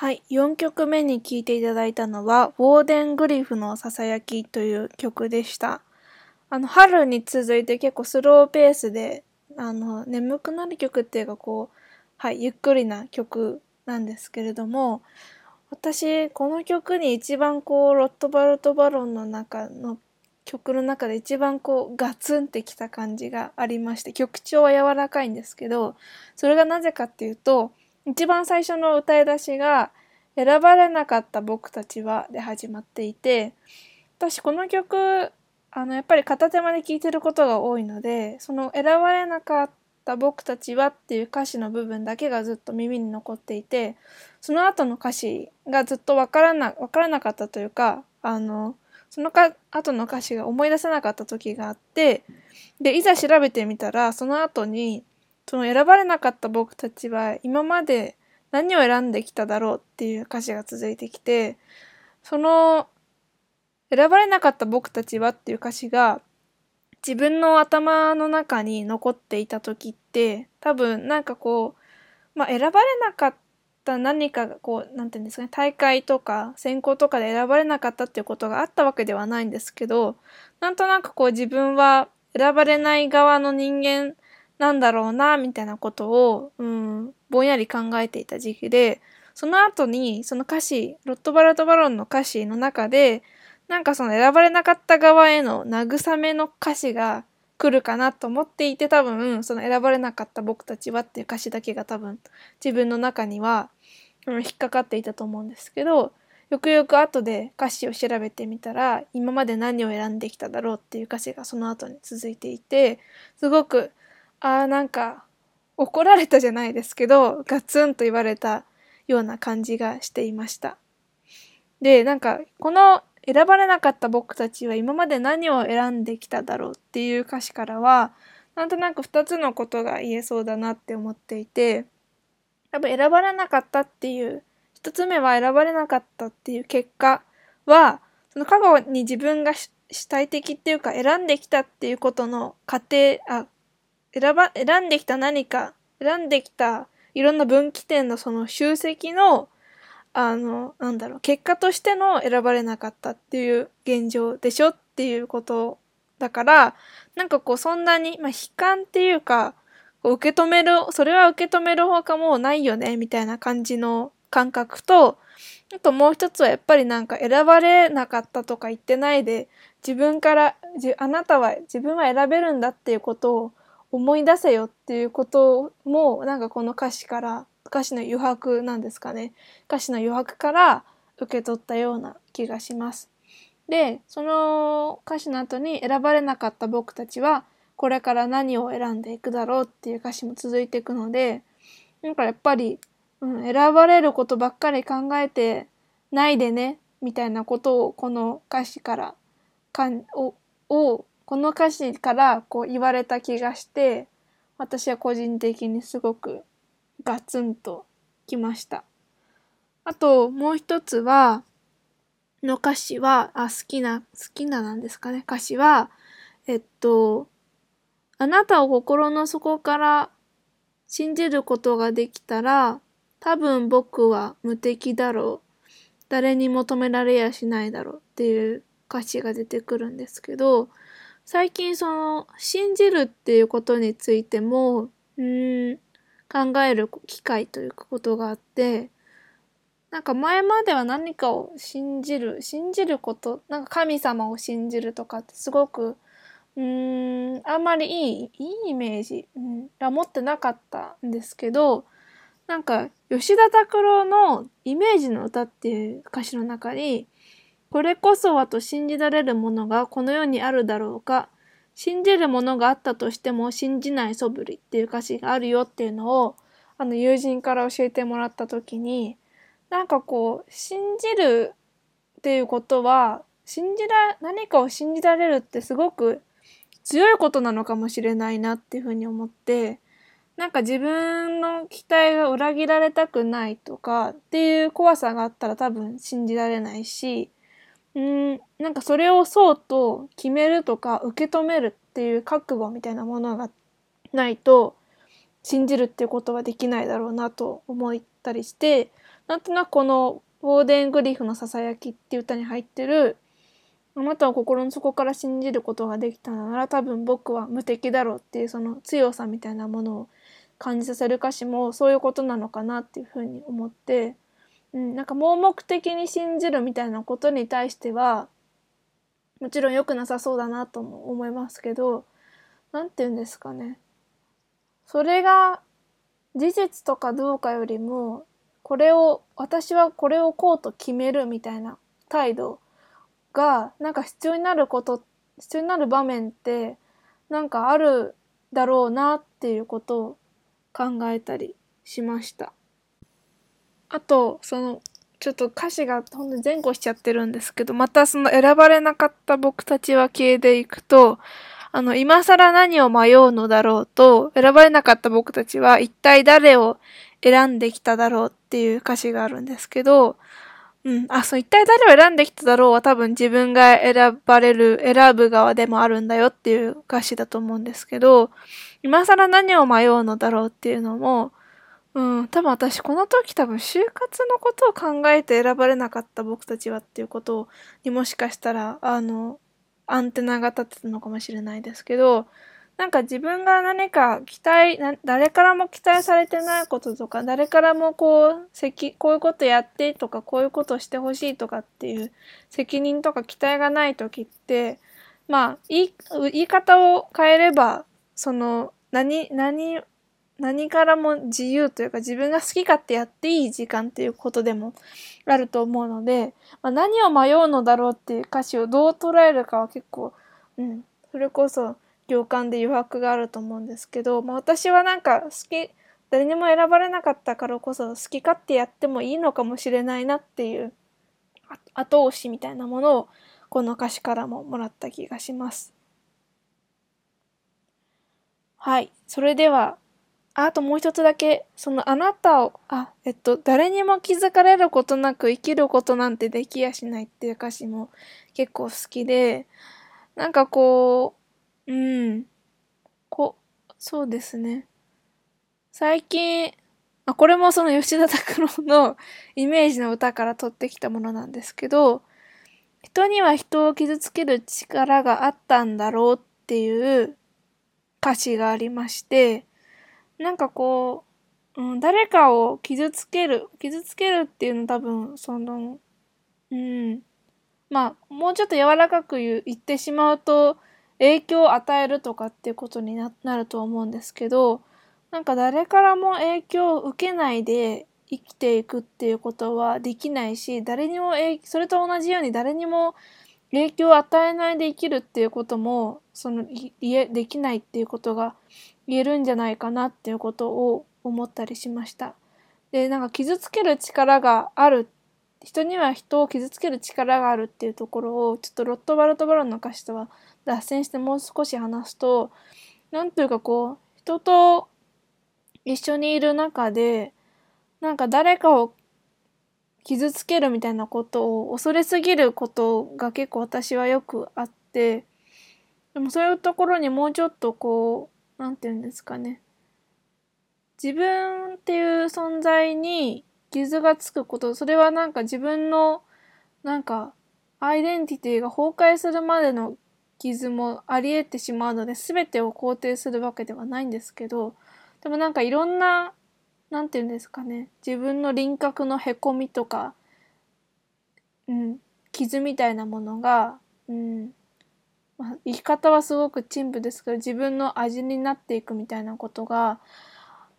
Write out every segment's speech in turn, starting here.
はい、4曲目に聴いていただいたのは、ウォーデングリフのささやきという曲でした。あの、春に続いて結構スローペースで、あの、眠くなる曲っていうかこう、はい、ゆっくりな曲なんですけれども、私、この曲に一番こう、ロットバルトバロンの中の曲の中で一番こう、ガツンってきた感じがありまして、曲調は柔らかいんですけど、それがなぜかっていうと、一番最初の歌い出しが、選ばれなかった僕たちはで始まっていて、私この曲、あの、やっぱり片手間で聴いてることが多いので、その選ばれなかった僕たちはっていう歌詞の部分だけがずっと耳に残っていて、その後の歌詞がずっとわからな、わからなかったというか、あの、そのか後の歌詞が思い出せなかった時があって、で、いざ調べてみたら、その後に、その選ばれなかった僕たちは今まで何を選んできただろうっていう歌詞が続いてきて、その選ばれなかった僕たちはっていう歌詞が自分の頭の中に残っていた時って多分なんかこう、まあ、選ばれなかった何かがこう、なんていうんですかね、大会とか選考とかで選ばれなかったっていうことがあったわけではないんですけど、なんとなくこう自分は選ばれない側の人間なんだろうな、みたいなことを、うん、ぼんやり考えていた時期で、その後に、その歌詞、ロットバラトバロンの歌詞の中で、なんかその選ばれなかった側への慰めの歌詞が来るかなと思っていて、多分、その選ばれなかった僕たちはっていう歌詞だけが多分、自分の中には、うん、引っかかっていたと思うんですけど、よくよく後で歌詞を調べてみたら、今まで何を選んできただろうっていう歌詞がその後に続いていて、すごくああ、なんか、怒られたじゃないですけど、ガツンと言われたような感じがしていました。で、なんか、この選ばれなかった僕たちは今まで何を選んできただろうっていう歌詞からは、なんとなく二つのことが言えそうだなって思っていて、やっぱ選ばれなかったっていう、一つ目は選ばれなかったっていう結果は、その過去に自分が主体的っていうか選んできたっていうことの過程、あ、選ば、選んできた何か、選んできたいろんな分岐点のその集積の、あの、なんだろう、結果としての選ばれなかったっていう現状でしょっていうことだから、なんかこうそんなに、まあ悲観っていうか、う受け止める、それは受け止めるほかもうないよね、みたいな感じの感覚と、あともう一つはやっぱりなんか選ばれなかったとか言ってないで、自分から、あなたは自分は選べるんだっていうことを思い出せよっていうこともなんかこの歌詞から歌詞の余白なんですかね歌詞の余白から受け取ったような気がします。でその歌詞の後に選ばれなかった僕たちはこれから何を選んでいくだろうっていう歌詞も続いていくのでなんかやっぱり、うん、選ばれることばっかり考えてないでねみたいなことをこの歌詞からかんををこの歌詞からこう言われた気がして私は個人的にすごくガツンときました。あともう一つはの歌詞はあ好きな好きななんですかね歌詞はえっとあなたを心の底から信じることができたら多分僕は無敵だろう誰に求められやしないだろうっていう歌詞が出てくるんですけど最近その信じるっていうことについてもうん考える機会ということがあってなんか前までは何かを信じる信じることなんか神様を信じるとかってすごくうんあんまりいいいいイメージ、うん、は持ってなかったんですけどなんか吉田拓郎の「イメージの歌」っていう歌詞の中にこれこそはと信じられるものがこの世にあるだろうか。信じるものがあったとしても信じない素振りっていう歌詞があるよっていうのをあの友人から教えてもらった時になんかこう信じるっていうことは信じら何かを信じられるってすごく強いことなのかもしれないなっていうふうに思ってなんか自分の期待が裏切られたくないとかっていう怖さがあったら多分信じられないしうん。なんかそれをそうと決めるとか受け止めるっていう覚悟みたいなものがないと信じるっていうことはできないだろうなと思ったりしてなんとなくこのウォーデングリフのささやきっていう歌に入ってるあなたを心の底から信じることができたなら多分僕は無敵だろうっていうその強さみたいなものを感じさせる歌詞もそういうことなのかなっていうふうに思って、うん、なんか盲目的に信じるみたいなことに対してはもちろん良くなさそうだなとも思いますけど何て言うんですかねそれが事実とかどうかよりもこれを私はこれをこうと決めるみたいな態度がなんか必要になること必要になる場面ってなんかあるだろうなっていうことを考えたりしました。あとそのちょっと歌詞がほんと前後しちゃってるんですけどまたその選ばれなかった僕たちは系でいくとあの今更何を迷うのだろうと選ばれなかった僕たちは一体誰を選んできただろうっていう歌詞があるんですけどうん。あ、そう、一体誰を選んできただろうは多分自分が選ばれる、選ぶ側でもあるんだよっていう歌詞だと思うんですけど、今更何を迷うのだろうっていうのも、うん、多分私この時多分就活のことを考えて選ばれなかった僕たちはっていうことにもしかしたら、あの、アンテナが立ってたのかもしれないですけど、なんか自分が何か期待、誰からも期待されてないこととか、誰からもこう、責、こういうことやってとか、こういうことしてほしいとかっていう責任とか期待がない時って、まあ、言い、言い方を変えれば、その、何、何、何からも自由というか自分が好き勝手やっていい時間っていうことでもあると思うので、まあ、何を迷うのだろうっていう歌詞をどう捉えるかは結構、うん、それこそ行間で余白があると思うんですけど、まあ、私はなんか好き誰にも選ばれなかったからこそ好き勝手やってもいいのかもしれないなっていう後押しみたいなものをこの歌詞からももらった気がします。はい。それでは、あともう一つだけ、そのあなたを、あ、えっと、誰にも気づかれることなく生きることなんてできやしないっていう歌詞も結構好きで、なんかこう、うん。こ、そうですね。最近、あ、これもその吉田拓郎の イメージの歌から取ってきたものなんですけど、人には人を傷つける力があったんだろうっていう歌詞がありまして、なんかこう、うん、誰かを傷つける、傷つけるっていうの多分、その、うん、まあ、もうちょっと柔らかく言ってしまうと、影響を与えるとかっていうことになると思うんですけど、なんか誰からも影響を受けないで生きていくっていうことはできないし、誰にも影それと同じように誰にも影響を与えないで生きるっていうことも、その、え、できないっていうことが言えるんじゃないかなっていうことを思ったりしました。で、なんか傷つける力がある、人には人を傷つける力があるっていうところを、ちょっとロットバルト・バロンの歌詞とは脱線してもう少し話すと、なんというかこう、人と一緒にいる中で、なんか誰かを傷つけるみたいなことを恐れすぎることが結構私はよくあって、でもそういうところにもうちょっとこう、なんて言うんですかね。自分っていう存在に傷がつくこと、それはなんか自分の、なんか、アイデンティティが崩壊するまでの傷もあり得てしまうので全てを肯定するわけではないんですけどでもなんかいろんな何て言うんですかね自分の輪郭のへこみとか、うん、傷みたいなものが、うんまあ、生き方はすごく陳腐ですけど自分の味になっていくみたいなことが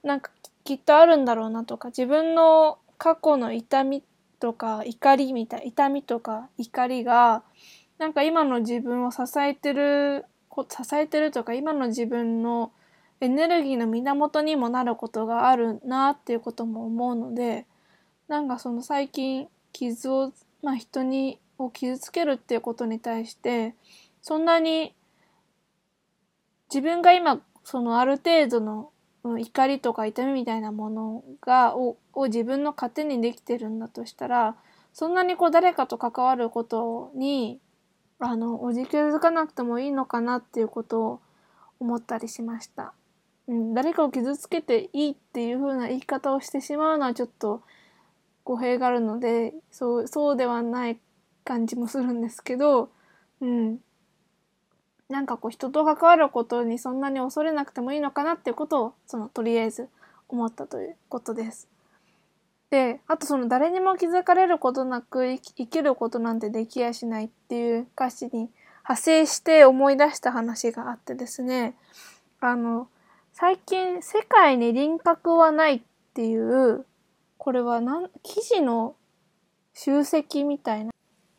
なんかきっとあるんだろうなとか自分の過去の痛みとか怒りみたい痛みとか怒りがなんか今の自分を支えてる、支えてるとか今の自分のエネルギーの源にもなることがあるなっていうことも思うので、なんかその最近傷を、まあ人に、を傷つけるっていうことに対して、そんなに自分が今、そのある程度の怒りとか痛みみたいなものが、をを自分の糧にできてるんだとしたら、そんなにこう誰かと関わることにあの、おじけづかなくてもいいのかなっていうことを思ったりしました。うん、誰かを傷つけていいっていう風な言い方をしてしまうのはちょっと、語弊があるので、そう、そうではない感じもするんですけど、うん。なんかこう人と関わることにそんなに恐れなくてもいいのかなっていうことを、そのとりあえず思ったということです。で、あとその誰にも気づかれることなく生きることなんてできやしないっていう歌詞に派生して思い出した話があってですね、あの、最近世界に輪郭はないっていう、これは記事の集積みたいな、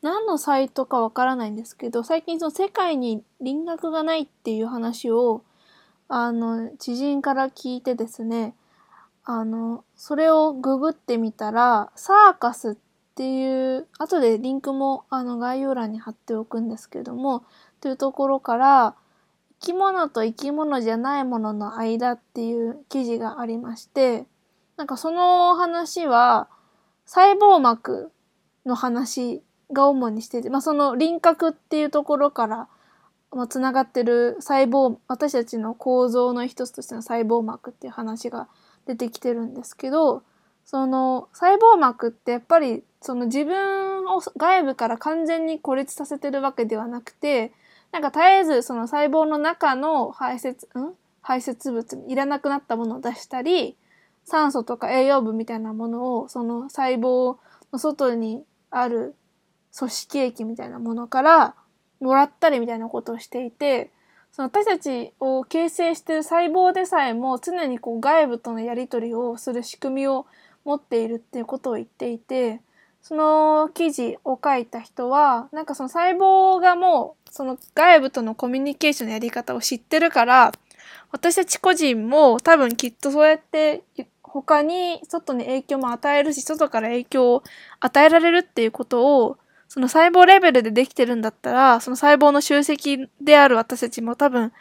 何のサイトかわからないんですけど、最近その世界に輪郭がないっていう話を、あの、知人から聞いてですね、あの、それをググってみたら、サーカスっていう、後でリンクもあの概要欄に貼っておくんですけども、というところから、生き物と生き物じゃないものの間っていう記事がありまして、なんかその話は、細胞膜の話が主にしてて、まあその輪郭っていうところから、まあ、つながってる細胞、私たちの構造の一つとしての細胞膜っていう話が出てきてるんですけど、その細胞膜ってやっぱりその自分を外部から完全に孤立させてるわけではなくて、なんか絶えずその細胞の中の排泄、ん？排泄物にいらなくなったものを出したり、酸素とか栄養分みたいなものをその細胞の外にある組織液みたいなものからもらったりみたいなことをしていて、その私たちを形成している細胞でさえも常にこう外部とのやり取りをする仕組みを持っているっていうことを言っていて、その記事を書いた人は、なんかその細胞がもうその外部とのコミュニケーションのやり方を知ってるから、私たち個人も多分きっとそうやって他に外に影響も与えるし、外から影響を与えられるっていうことをその細胞レベルでできてるんだったら、その細胞の集積である私たちも多分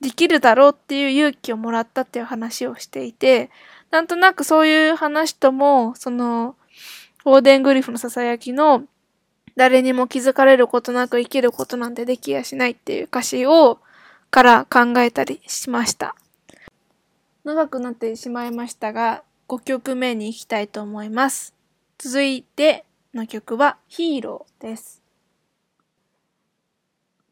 できるだろうっていう勇気をもらったっていう話をしていて、なんとなくそういう話とも、その、オーデングリフの囁きの、誰にも気づかれることなく生きることなんてできやしないっていう歌詞を、から考えたりしました。長くなってしまいましたが、5曲目に行きたいと思います。続いて、の曲はヒーローです。